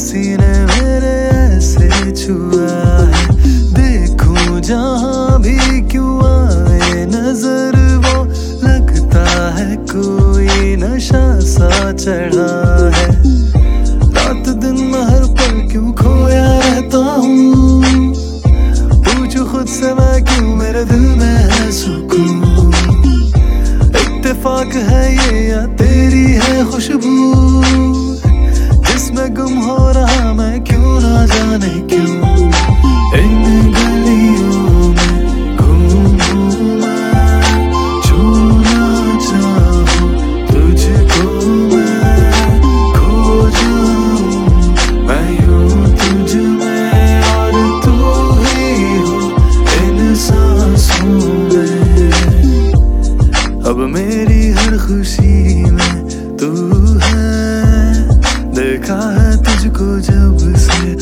किसी ने मेरे ऐसे छुआ है। देखूँ जहाँ भी क्यों आए नज़र, वो लगता है कोई नशा सा चढ़ा है। रात दिन में हर पल क्यों खोया रहता हूँ? पूछू खुद से मैं क्यों मेरे दिल में है सुकून? इत्तेफाक है ये या तेरी है खुशबू? में गुम हो रहा मैं, क्यों ना जाने क्यों? इन गलियों में खो जाऊँ मैं यूँ तू ही अब मेरी हर खुशी में तू है। देखा है तुझको जब से